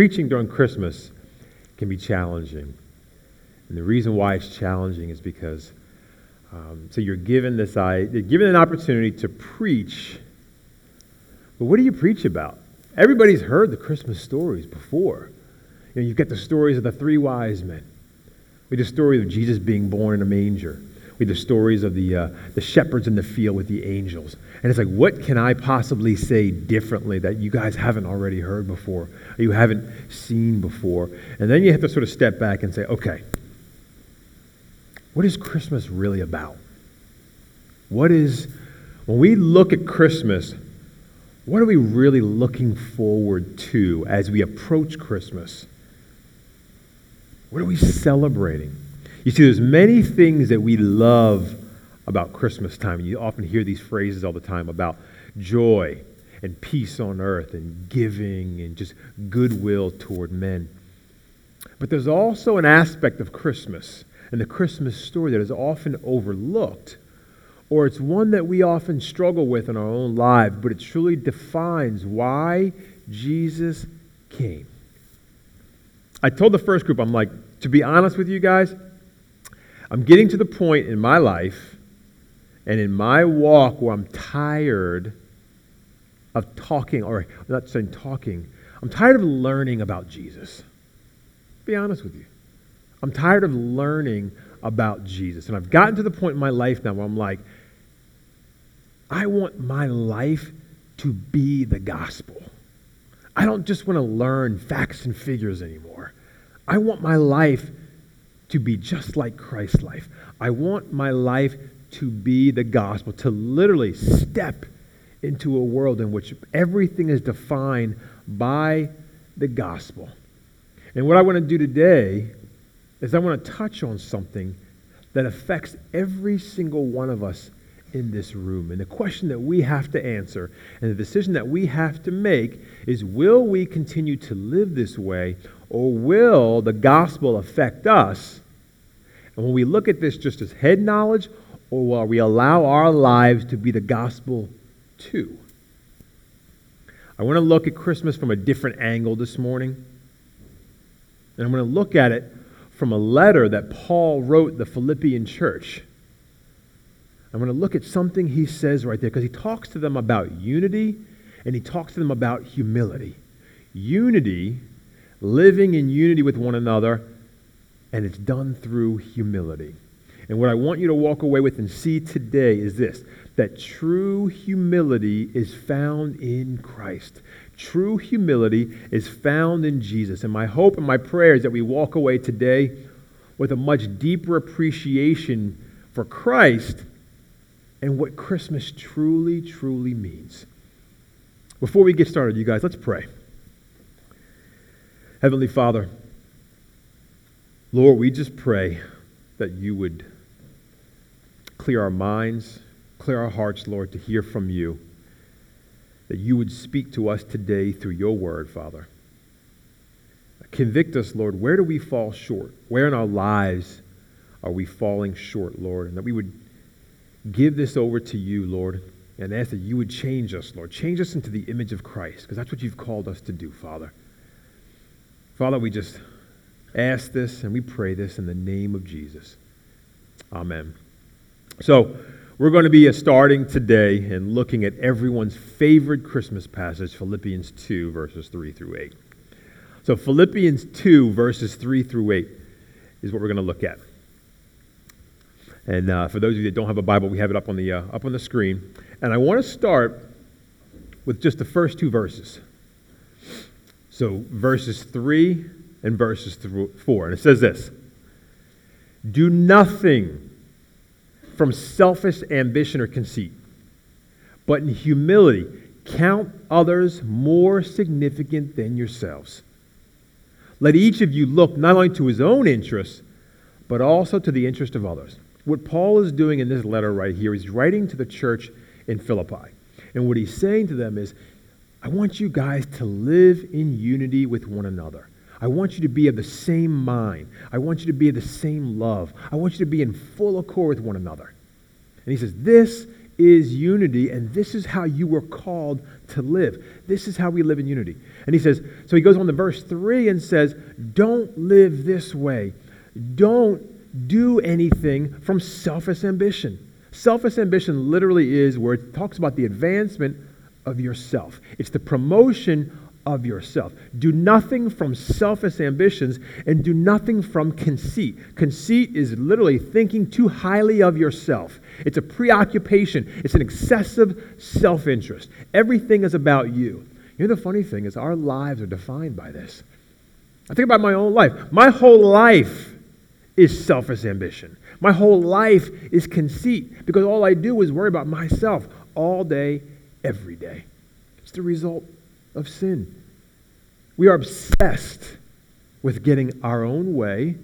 preaching during Christmas can be challenging. And the reason why it's challenging is because um, so you're given this you're given an opportunity to preach. But what do you preach about? Everybody's heard the Christmas stories before. You know, you've got the stories of the three wise men. We the story of Jesus being born in a manger. The stories of the, uh, the shepherds in the field with the angels. And it's like, what can I possibly say differently that you guys haven't already heard before, or you haven't seen before? And then you have to sort of step back and say, okay, what is Christmas really about? What is, when we look at Christmas, what are we really looking forward to as we approach Christmas? What are we celebrating? You see, there's many things that we love about Christmas time. You often hear these phrases all the time about joy and peace on earth and giving and just goodwill toward men. But there's also an aspect of Christmas and the Christmas story that is often overlooked, or it's one that we often struggle with in our own lives, but it truly defines why Jesus came. I told the first group, I'm like, to be honest with you guys, I'm getting to the point in my life and in my walk where I'm tired of talking, or I'm not saying talking, I'm tired of learning about Jesus. Be honest with you. I'm tired of learning about Jesus. And I've gotten to the point in my life now where I'm like, I want my life to be the gospel. I don't just want to learn facts and figures anymore. I want my life to be just like Christ's life. I want my life to be the gospel, to literally step into a world in which everything is defined by the gospel. And what I want to do today is I want to touch on something that affects every single one of us in this room. And the question that we have to answer and the decision that we have to make is will we continue to live this way or will the gospel affect us? And when we look at this just as head knowledge or will we allow our lives to be the gospel too? I want to look at Christmas from a different angle this morning. And I'm going to look at it from a letter that Paul wrote the Philippian church. I'm going to look at something he says right there because he talks to them about unity and he talks to them about humility. Unity, living in unity with one another, and it's done through humility. And what I want you to walk away with and see today is this that true humility is found in Christ. True humility is found in Jesus. And my hope and my prayer is that we walk away today with a much deeper appreciation for Christ and what Christmas truly, truly means. Before we get started, you guys, let's pray. Heavenly Father, Lord, we just pray that you would clear our minds, clear our hearts, Lord, to hear from you that you would speak to us today through your word, Father. Convict us, Lord. Where do we fall short? Where in our lives are we falling short, Lord? And that we would give this over to you, Lord, and ask that you would change us, Lord. Change us into the image of Christ, because that's what you've called us to do, Father. Father, we just ask this and we pray this in the name of Jesus. Amen. So, we're going to be starting today and looking at everyone's favorite Christmas passage, Philippians 2, verses 3 through 8. So, Philippians 2, verses 3 through 8 is what we're going to look at. And uh, for those of you that don't have a Bible, we have it up on the, uh, up on the screen. And I want to start with just the first two verses. So, verses 3 and verses 4. And it says this Do nothing from selfish ambition or conceit, but in humility, count others more significant than yourselves. Let each of you look not only to his own interests, but also to the interest of others. What Paul is doing in this letter right here, he's writing to the church in Philippi. And what he's saying to them is, I want you guys to live in unity with one another. I want you to be of the same mind. I want you to be of the same love. I want you to be in full accord with one another. And he says, This is unity, and this is how you were called to live. This is how we live in unity. And he says, so he goes on to verse 3 and says, Don't live this way. Don't do anything from selfish ambition. Selfish ambition literally is where it talks about the advancement of yourself, it's the promotion of yourself. Do nothing from selfish ambitions and do nothing from conceit. Conceit is literally thinking too highly of yourself. It's a preoccupation, it's an excessive self interest. Everything is about you. You know, the funny thing is, our lives are defined by this. I think about my own life. My whole life is selfish ambition. My whole life is conceit because all I do is worry about myself all day, every day. It's the result of sin. We are obsessed with getting our own way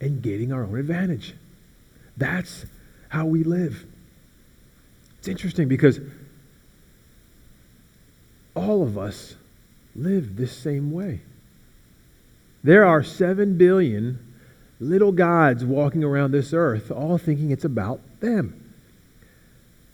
and getting our own advantage. That's how we live. It's interesting because all of us live this same way. There are 7 billion little gods walking around this earth, all thinking it's about them.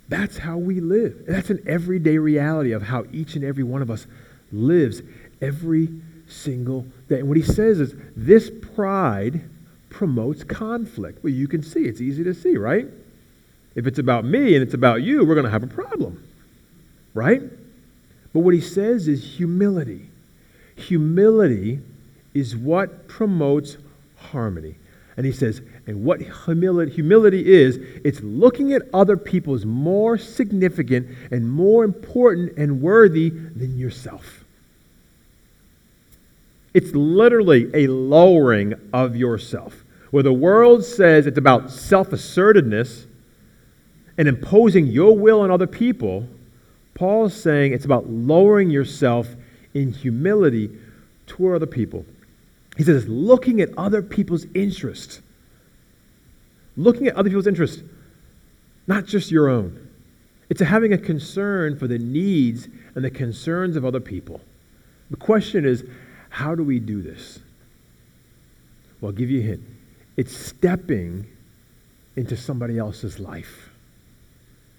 That's how we live. That's an everyday reality of how each and every one of us lives every single day. And what he says is this pride promotes conflict. Well, you can see, it's easy to see, right? If it's about me and it's about you, we're going to have a problem, right? But what he says is humility. Humility is what promotes harmony. And he says, and what humility, humility is, it's looking at other people as more significant and more important and worthy than yourself. It's literally a lowering of yourself. Where the world says it's about self assertiveness and imposing your will on other people, Paul's saying it's about lowering yourself in humility toward other people. He says, looking at other people's interests. Looking at other people's interests, not just your own. It's a having a concern for the needs and the concerns of other people. The question is, how do we do this? Well, I'll give you a hint. It's stepping into somebody else's life.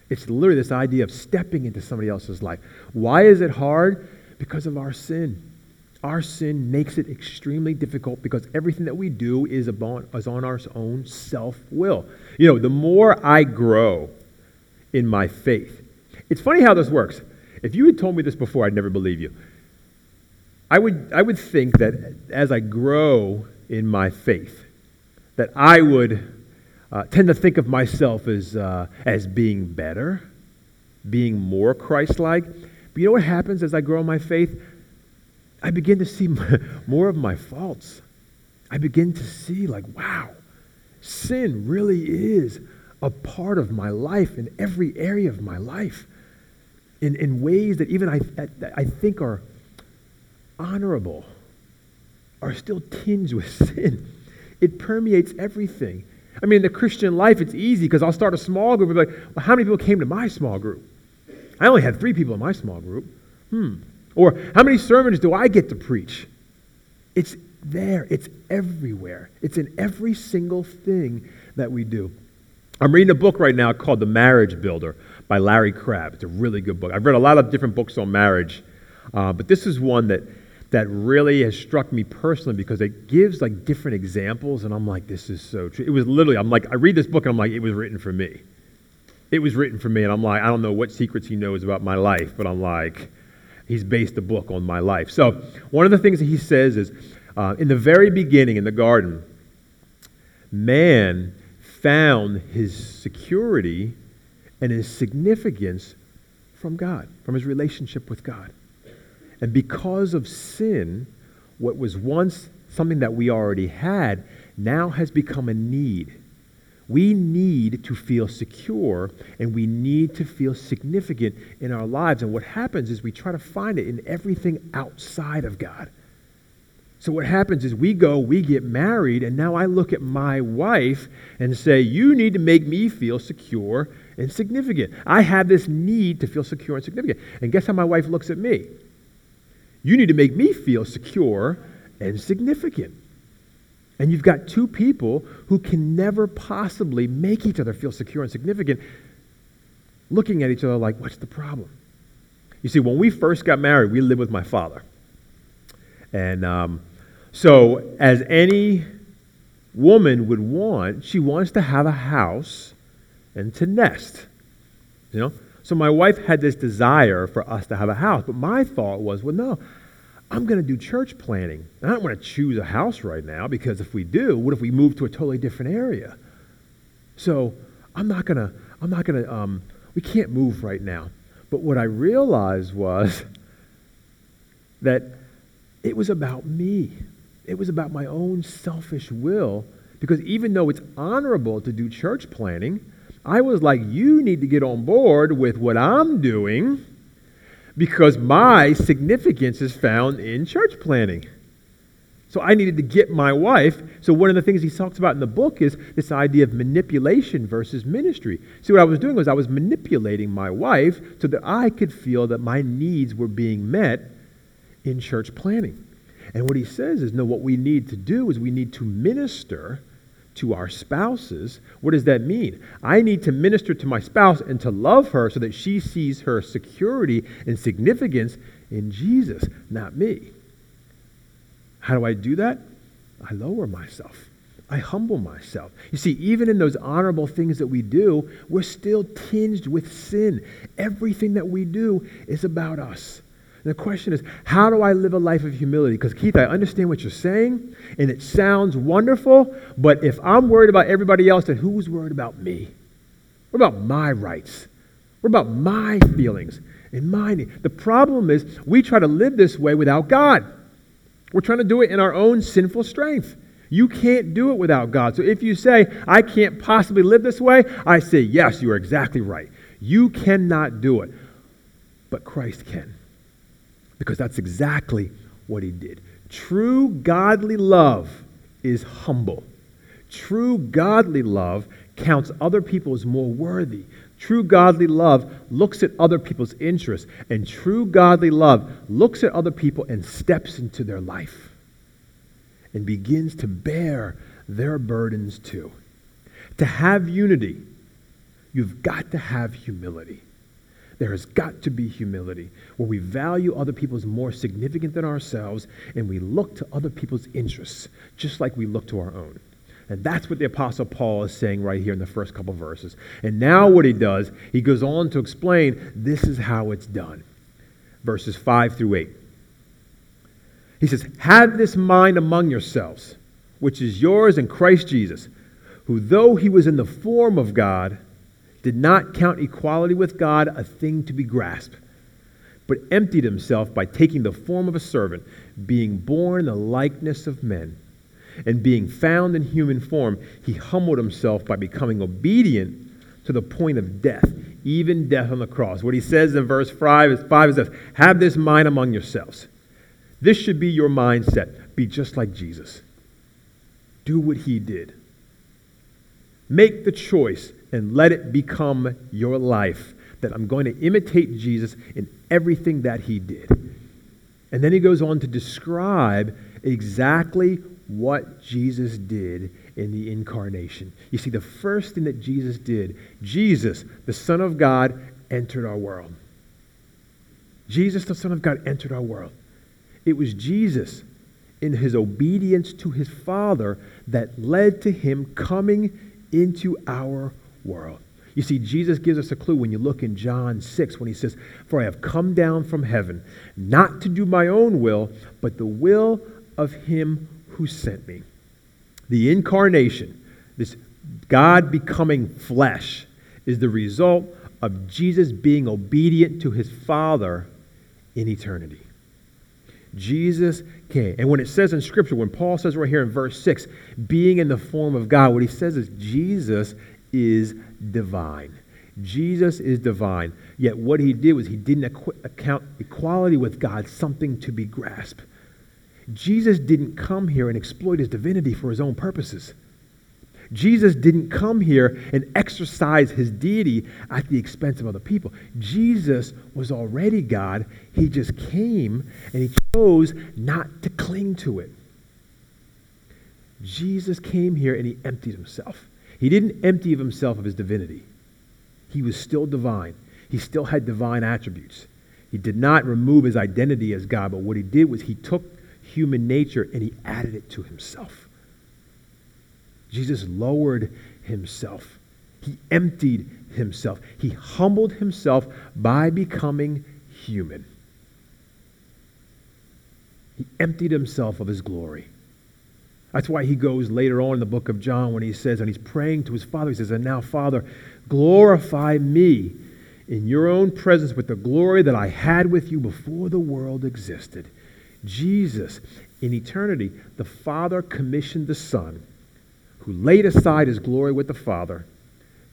It's literally this idea of stepping into somebody else's life. Why is it hard? Because of our sin. Our sin makes it extremely difficult because everything that we do is, upon, is on our own self will. You know, the more I grow in my faith, it's funny how this works. If you had told me this before, I'd never believe you. I would, I would think that as I grow in my faith, that I would uh, tend to think of myself as, uh, as being better, being more Christ like. But you know what happens as I grow in my faith? I begin to see more of my faults. I begin to see, like, wow, sin really is a part of my life in every area of my life in, in ways that even I, I think are honorable, are still tinged with sin. It permeates everything. I mean, in the Christian life, it's easy because I'll start a small group and be like, well, how many people came to my small group? I only had three people in my small group. Hmm. Or how many sermons do I get to preach? It's there, it's everywhere. It's in every single thing that we do. I'm reading a book right now called The Marriage Builder by Larry Crabb. It's a really good book. I've read a lot of different books on marriage, uh, but this is one that that really has struck me personally because it gives like different examples, and I'm like, this is so true. It was literally, I'm like, I read this book and I'm like, it was written for me. It was written for me, and I'm like, I don't know what secrets he knows about my life, but I'm like, he's based the book on my life. So one of the things that he says is, uh, in the very beginning in the garden, man found his security and his significance from God, from his relationship with God. And because of sin, what was once something that we already had now has become a need. We need to feel secure and we need to feel significant in our lives. And what happens is we try to find it in everything outside of God. So, what happens is we go, we get married, and now I look at my wife and say, You need to make me feel secure and significant. I have this need to feel secure and significant. And guess how my wife looks at me? You need to make me feel secure and significant. And you've got two people who can never possibly make each other feel secure and significant looking at each other like, what's the problem? You see, when we first got married, we lived with my father. And um, so, as any woman would want, she wants to have a house and to nest. You know? So my wife had this desire for us to have a house, but my thought was, well, no, I'm going to do church planning. I don't want to choose a house right now because if we do, what if we move to a totally different area? So I'm not going to, I'm not going to, um, we can't move right now. But what I realized was that it was about me. It was about my own selfish will because even though it's honorable to do church planning, I was like, you need to get on board with what I'm doing because my significance is found in church planning. So I needed to get my wife. So one of the things he talks about in the book is this idea of manipulation versus ministry. See, what I was doing was I was manipulating my wife so that I could feel that my needs were being met in church planning. And what he says is, no, what we need to do is we need to minister to our spouses. What does that mean? I need to minister to my spouse and to love her so that she sees her security and significance in Jesus, not me. How do I do that? I lower myself. I humble myself. You see, even in those honorable things that we do, we're still tinged with sin. Everything that we do is about us. And the question is, how do I live a life of humility? Because, Keith, I understand what you're saying, and it sounds wonderful, but if I'm worried about everybody else, then who's worried about me? What about my rights? What about my feelings and my need? The problem is, we try to live this way without God. We're trying to do it in our own sinful strength. You can't do it without God. So if you say, I can't possibly live this way, I say, yes, you are exactly right. You cannot do it. But Christ can because that's exactly what he did. True godly love is humble. True godly love counts other people as more worthy. True godly love looks at other people's interests, and true godly love looks at other people and steps into their life and begins to bear their burdens too. To have unity, you've got to have humility. There has got to be humility where we value other people as more significant than ourselves and we look to other people's interests just like we look to our own. And that's what the Apostle Paul is saying right here in the first couple verses. And now, what he does, he goes on to explain this is how it's done. Verses 5 through 8. He says, Have this mind among yourselves, which is yours in Christ Jesus, who, though he was in the form of God, did not count equality with God a thing to be grasped, but emptied himself by taking the form of a servant, being born in the likeness of men. And being found in human form, he humbled himself by becoming obedient to the point of death, even death on the cross. What he says in verse 5 is, 5 is this Have this mind among yourselves. This should be your mindset. Be just like Jesus. Do what he did. Make the choice and let it become your life. That I'm going to imitate Jesus in everything that he did. And then he goes on to describe exactly what Jesus did in the incarnation. You see, the first thing that Jesus did, Jesus, the Son of God, entered our world. Jesus, the Son of God, entered our world. It was Jesus, in his obedience to his Father, that led to him coming into our world. You see, Jesus gives us a clue when you look in John 6 when he says, For I have come down from heaven, not to do my own will, but the will of him who sent me. The incarnation, this God becoming flesh, is the result of Jesus being obedient to his Father in eternity. Jesus came. And when it says in Scripture, when Paul says right here in verse 6, being in the form of God, what he says is Jesus is divine. Jesus is divine. Yet what he did was he didn't account equality with God something to be grasped. Jesus didn't come here and exploit his divinity for his own purposes. Jesus didn't come here and exercise his deity at the expense of other people. Jesus was already God. He just came and he chose not to cling to it. Jesus came here and he emptied himself. He didn't empty of himself of his divinity. he was still divine. He still had divine attributes. He did not remove his identity as God, but what he did was he took human nature and he added it to himself. Jesus lowered himself. He emptied himself. He humbled himself by becoming human. He emptied himself of his glory. That's why he goes later on in the book of John when he says, and he's praying to his Father, he says, And now, Father, glorify me in your own presence with the glory that I had with you before the world existed. Jesus, in eternity, the Father commissioned the Son, who laid aside his glory with the Father,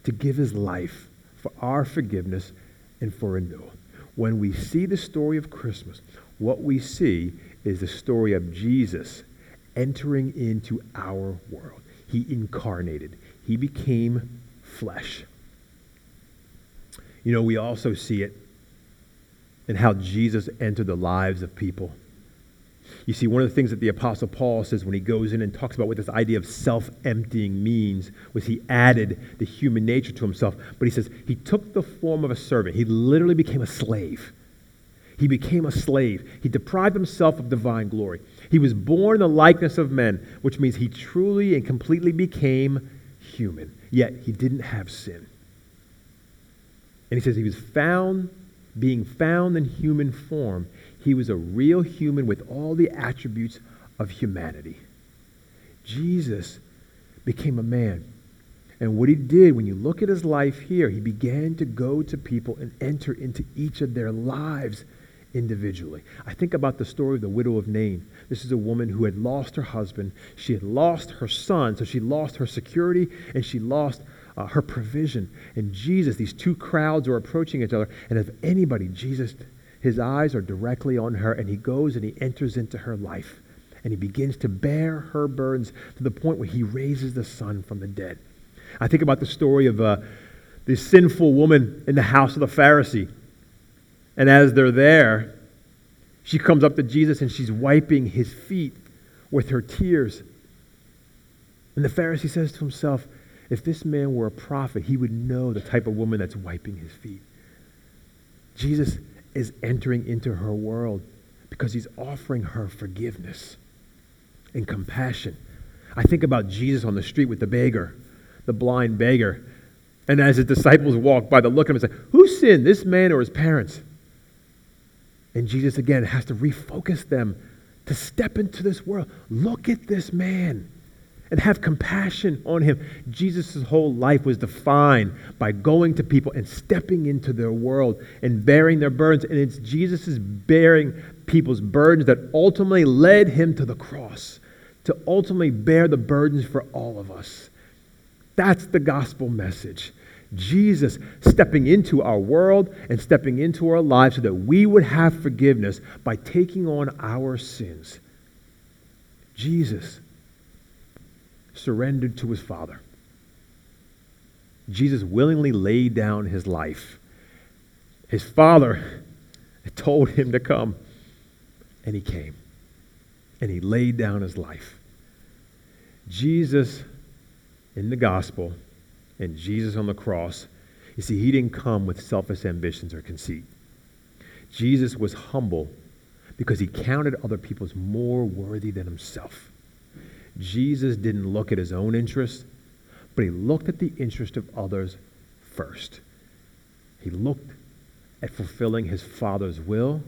to give his life for our forgiveness and for renewal. When we see the story of Christmas, what we see is the story of Jesus entering into our world. He incarnated, he became flesh. You know, we also see it in how Jesus entered the lives of people. You see, one of the things that the Apostle Paul says when he goes in and talks about what this idea of self emptying means was he added the human nature to himself. But he says he took the form of a servant. He literally became a slave. He became a slave. He deprived himself of divine glory. He was born in the likeness of men, which means he truly and completely became human. Yet he didn't have sin. And he says he was found, being found in human form, he was a real human with all the attributes of humanity. Jesus became a man. And what he did, when you look at his life here, he began to go to people and enter into each of their lives individually. I think about the story of the widow of Nain. This is a woman who had lost her husband. She had lost her son, so she lost her security and she lost uh, her provision. And Jesus, these two crowds are approaching each other. And if anybody, Jesus his eyes are directly on her, and he goes and he enters into her life. And he begins to bear her burdens to the point where he raises the son from the dead. I think about the story of uh, this sinful woman in the house of the Pharisee. And as they're there, she comes up to Jesus and she's wiping his feet with her tears. And the Pharisee says to himself, if this man were a prophet, he would know the type of woman that's wiping his feet. Jesus is entering into her world because he's offering her forgiveness and compassion. I think about Jesus on the street with the beggar, the blind beggar. And as his disciples walk by, they look at him and say, Who sinned, this man or his parents? And Jesus again has to refocus them to step into this world. Look at this man and have compassion on him. Jesus' whole life was defined by going to people and stepping into their world and bearing their burdens. And it's Jesus' bearing people's burdens that ultimately led him to the cross, to ultimately bear the burdens for all of us. That's the gospel message. Jesus stepping into our world and stepping into our lives so that we would have forgiveness by taking on our sins. Jesus surrendered to his Father. Jesus willingly laid down his life. His Father told him to come, and he came. And he laid down his life. Jesus in the gospel and Jesus on the cross, you see, he didn't come with selfish ambitions or conceit. Jesus was humble because he counted other people as more worthy than himself. Jesus didn't look at his own interests, but he looked at the interest of others first. He looked at fulfilling his Father's will,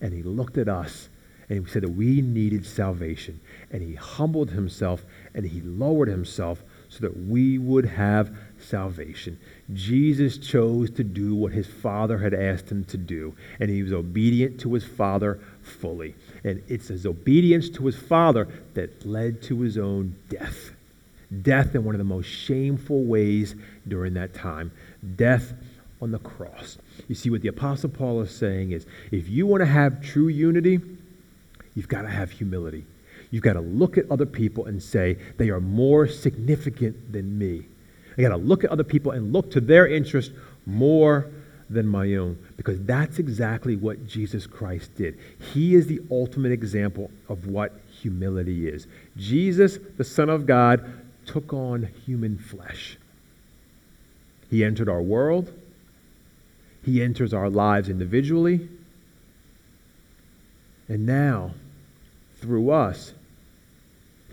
and he looked at us and he said that we needed salvation. And he humbled himself and he lowered himself so that we would have salvation. Jesus chose to do what his Father had asked him to do, and he was obedient to his Father fully. And it's his obedience to his Father that led to his own death. Death in one of the most shameful ways during that time. Death on the cross. You see, what the Apostle Paul is saying is if you want to have true unity, you've got to have humility. You've got to look at other people and say, they are more significant than me. I got to look at other people and look to their interest more than my own because that's exactly what Jesus Christ did. He is the ultimate example of what humility is. Jesus, the Son of God, took on human flesh. He entered our world He enters our lives individually. And now, through us,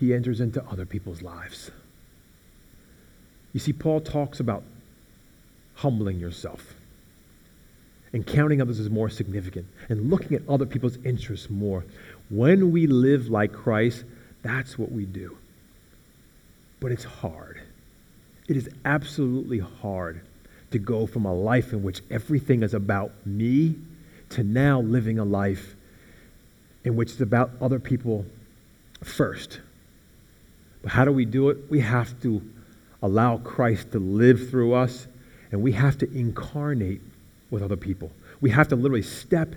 he enters into other people's lives. You see, Paul talks about humbling yourself and counting others as more significant and looking at other people's interests more. When we live like Christ, that's what we do. But it's hard. It is absolutely hard to go from a life in which everything is about me to now living a life in which it's about other people first. But how do we do it? We have to allow Christ to live through us, and we have to incarnate with other people. We have to literally step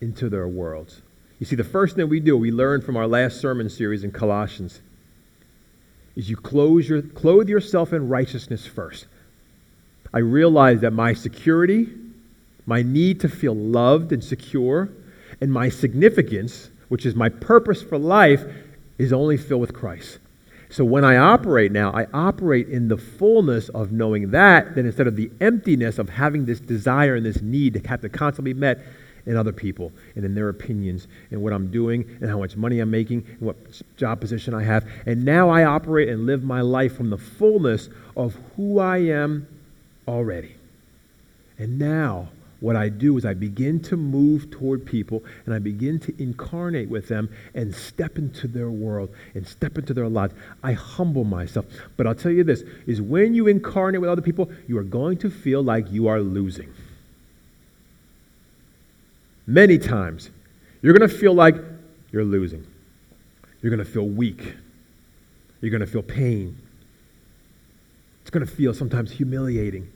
into their worlds. You see, the first thing we do, we learned from our last sermon series in Colossians, is you your, clothe yourself in righteousness first. I realize that my security, my need to feel loved and secure, and my significance, which is my purpose for life, is only filled with Christ. So when I operate now, I operate in the fullness of knowing that, then instead of the emptiness of having this desire and this need to have to constantly be met in other people and in their opinions and what I'm doing and how much money I'm making and what job position I have. And now I operate and live my life from the fullness of who I am already. And now what I do is I begin to move toward people and I begin to incarnate with them and step into their world and step into their lives. I humble myself. But I'll tell you this is when you incarnate with other people, you are going to feel like you are losing. Many times, you're going to feel like you're losing. You're going to feel weak. You're going to feel pain. It's going to feel sometimes humiliating.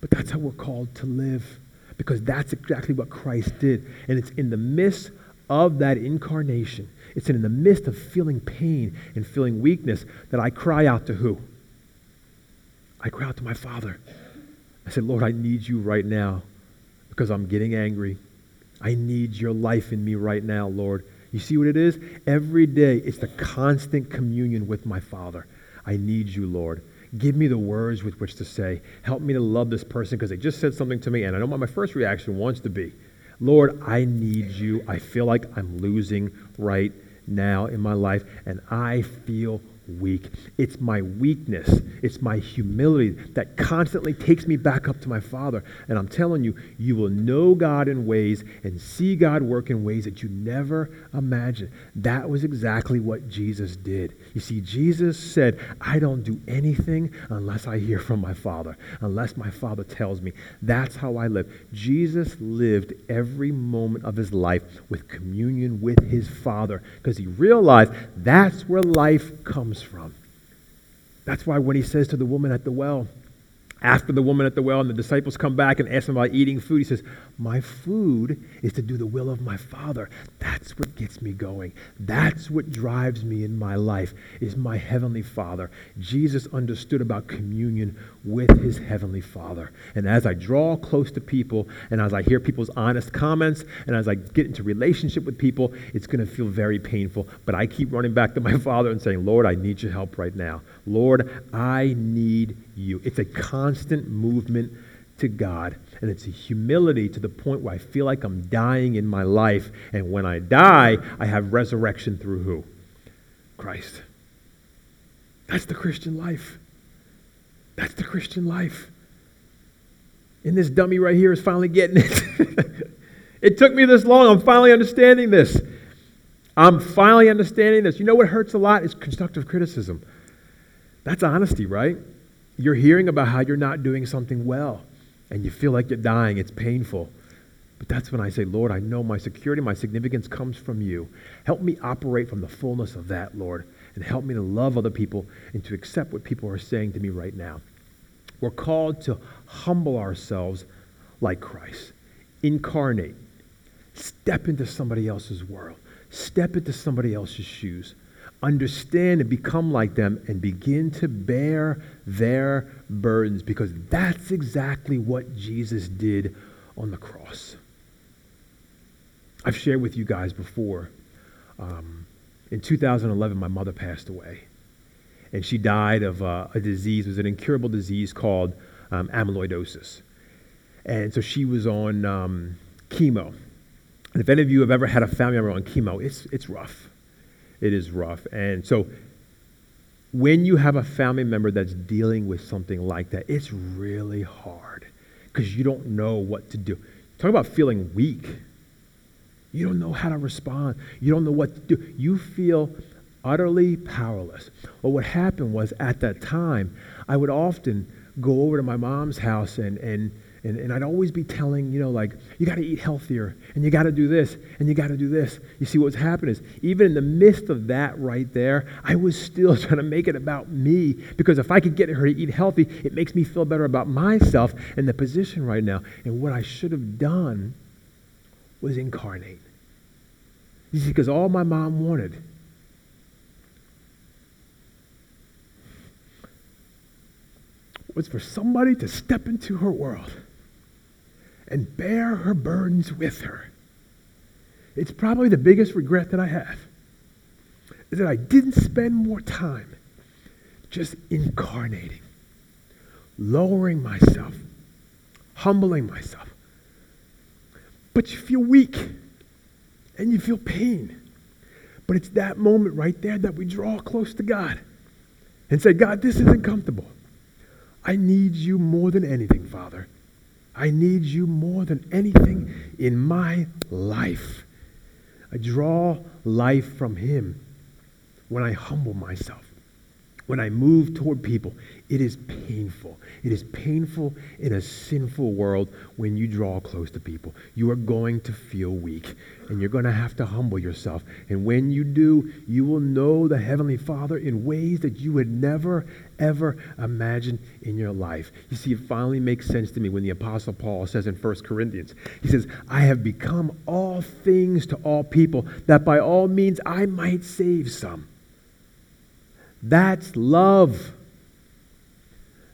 But that's how we're called to live because that's exactly what Christ did. And it's in the midst of that incarnation, it's in the midst of feeling pain and feeling weakness that I cry out to who? I cry out to my Father. I said, Lord, I need you right now because I'm getting angry. I need your life in me right now, Lord. You see what it is? Every day, it's the constant communion with my Father. I need you, Lord. Give me the words with which to say. Help me to love this person because they just said something to me, and I know what my first reaction wants to be. Lord, I need you. I feel like I'm losing right now in my life, and I feel weak. It's my weakness, it's my humility that constantly takes me back up to my Father. And I'm telling you, you will know God in ways and see God work in ways that you never imagined. That was exactly what Jesus did. You see, Jesus said, I don't do anything unless I hear from my Father, unless my Father tells me. That's how I live. Jesus lived every moment of his life with communion with his Father because he realized that's where life comes from. That's why when he says to the woman at the well, after the woman at the well and the disciples come back and ask him about eating food, he says, My food is to do the will of my Father. That's what gets me going. That's what drives me in my life, is my Heavenly Father. Jesus understood about communion with his Heavenly Father. And as I draw close to people, and as I hear people's honest comments, and as I get into relationship with people, it's going to feel very painful. But I keep running back to my Father and saying, Lord, I need your help right now. Lord, I need you. It's a constant movement to God. And it's a humility to the point where I feel like I'm dying in my life. And when I die, I have resurrection through who? Christ. That's the Christian life. That's the Christian life. And this dummy right here is finally getting it. it took me this long. I'm finally understanding this. I'm finally understanding this. You know what hurts a lot is constructive criticism. That's honesty, right? You're hearing about how you're not doing something well and you feel like you're dying. It's painful. But that's when I say, Lord, I know my security, my significance comes from you. Help me operate from the fullness of that, Lord, and help me to love other people and to accept what people are saying to me right now. We're called to humble ourselves like Christ, incarnate, step into somebody else's world, step into somebody else's shoes understand and become like them and begin to bear their burdens because that's exactly what Jesus did on the cross. I've shared with you guys before. Um, in 2011, my mother passed away, and she died of uh, a disease. It was an incurable disease called um, amyloidosis. And so she was on um, chemo. And if any of you have ever had a family member on chemo, it's, it's rough. It is rough. And so when you have a family member that's dealing with something like that, it's really hard because you don't know what to do. Talk about feeling weak. You don't know how to respond. You don't know what to do. You feel utterly powerless. Well, what happened was at that time, I would often go over to my mom's house and, and and, and I'd always be telling, you know, like, you got to eat healthier and you got to do this and you got to do this. You see, what's happening is, even in the midst of that right there, I was still trying to make it about me because if I could get her to eat healthy, it makes me feel better about myself and the position right now. And what I should have done was incarnate. You see, because all my mom wanted was for somebody to step into her world and bear her burdens with her. It's probably the biggest regret that I have is that I didn't spend more time just incarnating, lowering myself, humbling myself. But you feel weak and you feel pain. But it's that moment right there that we draw close to God and say, God, this isn't comfortable. I need you more than anything, Father. I need you more than anything in my life. I draw life from Him when I humble myself, when I move toward people. It is painful. It is painful in a sinful world when you draw close to people. You are going to feel weak and you're going to have to humble yourself. And when you do, you will know the Heavenly Father in ways that you would never, ever imagine in your life. You see, it finally makes sense to me when the Apostle Paul says in 1 Corinthians, he says, I have become all things to all people, that by all means I might save some. That's love.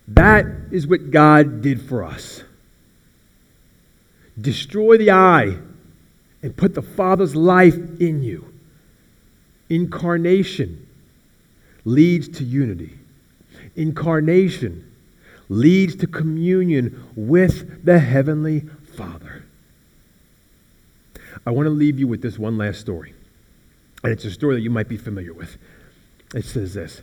That is what God did for us. Destroy the I and put the Father's life in you. Incarnation leads to unity. Incarnation leads to communion with the Heavenly Father. I want to leave you with this one last story. And it's a story that you might be familiar with. It says this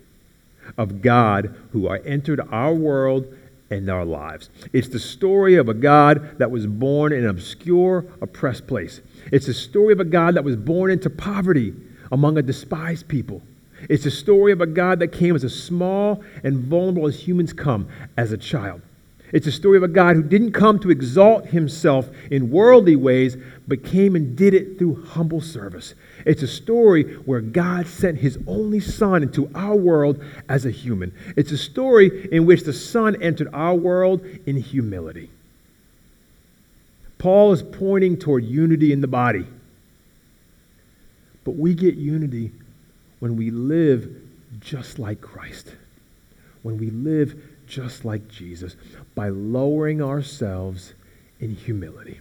of God who entered our world and our lives. It's the story of a God that was born in an obscure, oppressed place. It's the story of a God that was born into poverty among a despised people. It's the story of a God that came as a small and vulnerable as humans come as a child. It's a story of a God who didn't come to exalt himself in worldly ways, but came and did it through humble service. It's a story where God sent his only son into our world as a human. It's a story in which the son entered our world in humility. Paul is pointing toward unity in the body. But we get unity when we live just like Christ, when we live just like Jesus, by lowering ourselves in humility.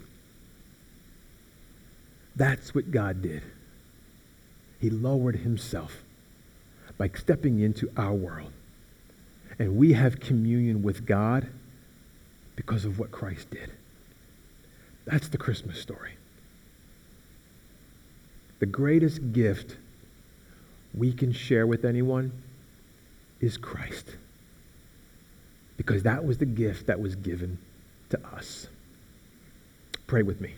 That's what God did. He lowered himself by stepping into our world. And we have communion with God because of what Christ did. That's the Christmas story. The greatest gift we can share with anyone is Christ. Because that was the gift that was given to us. Pray with me.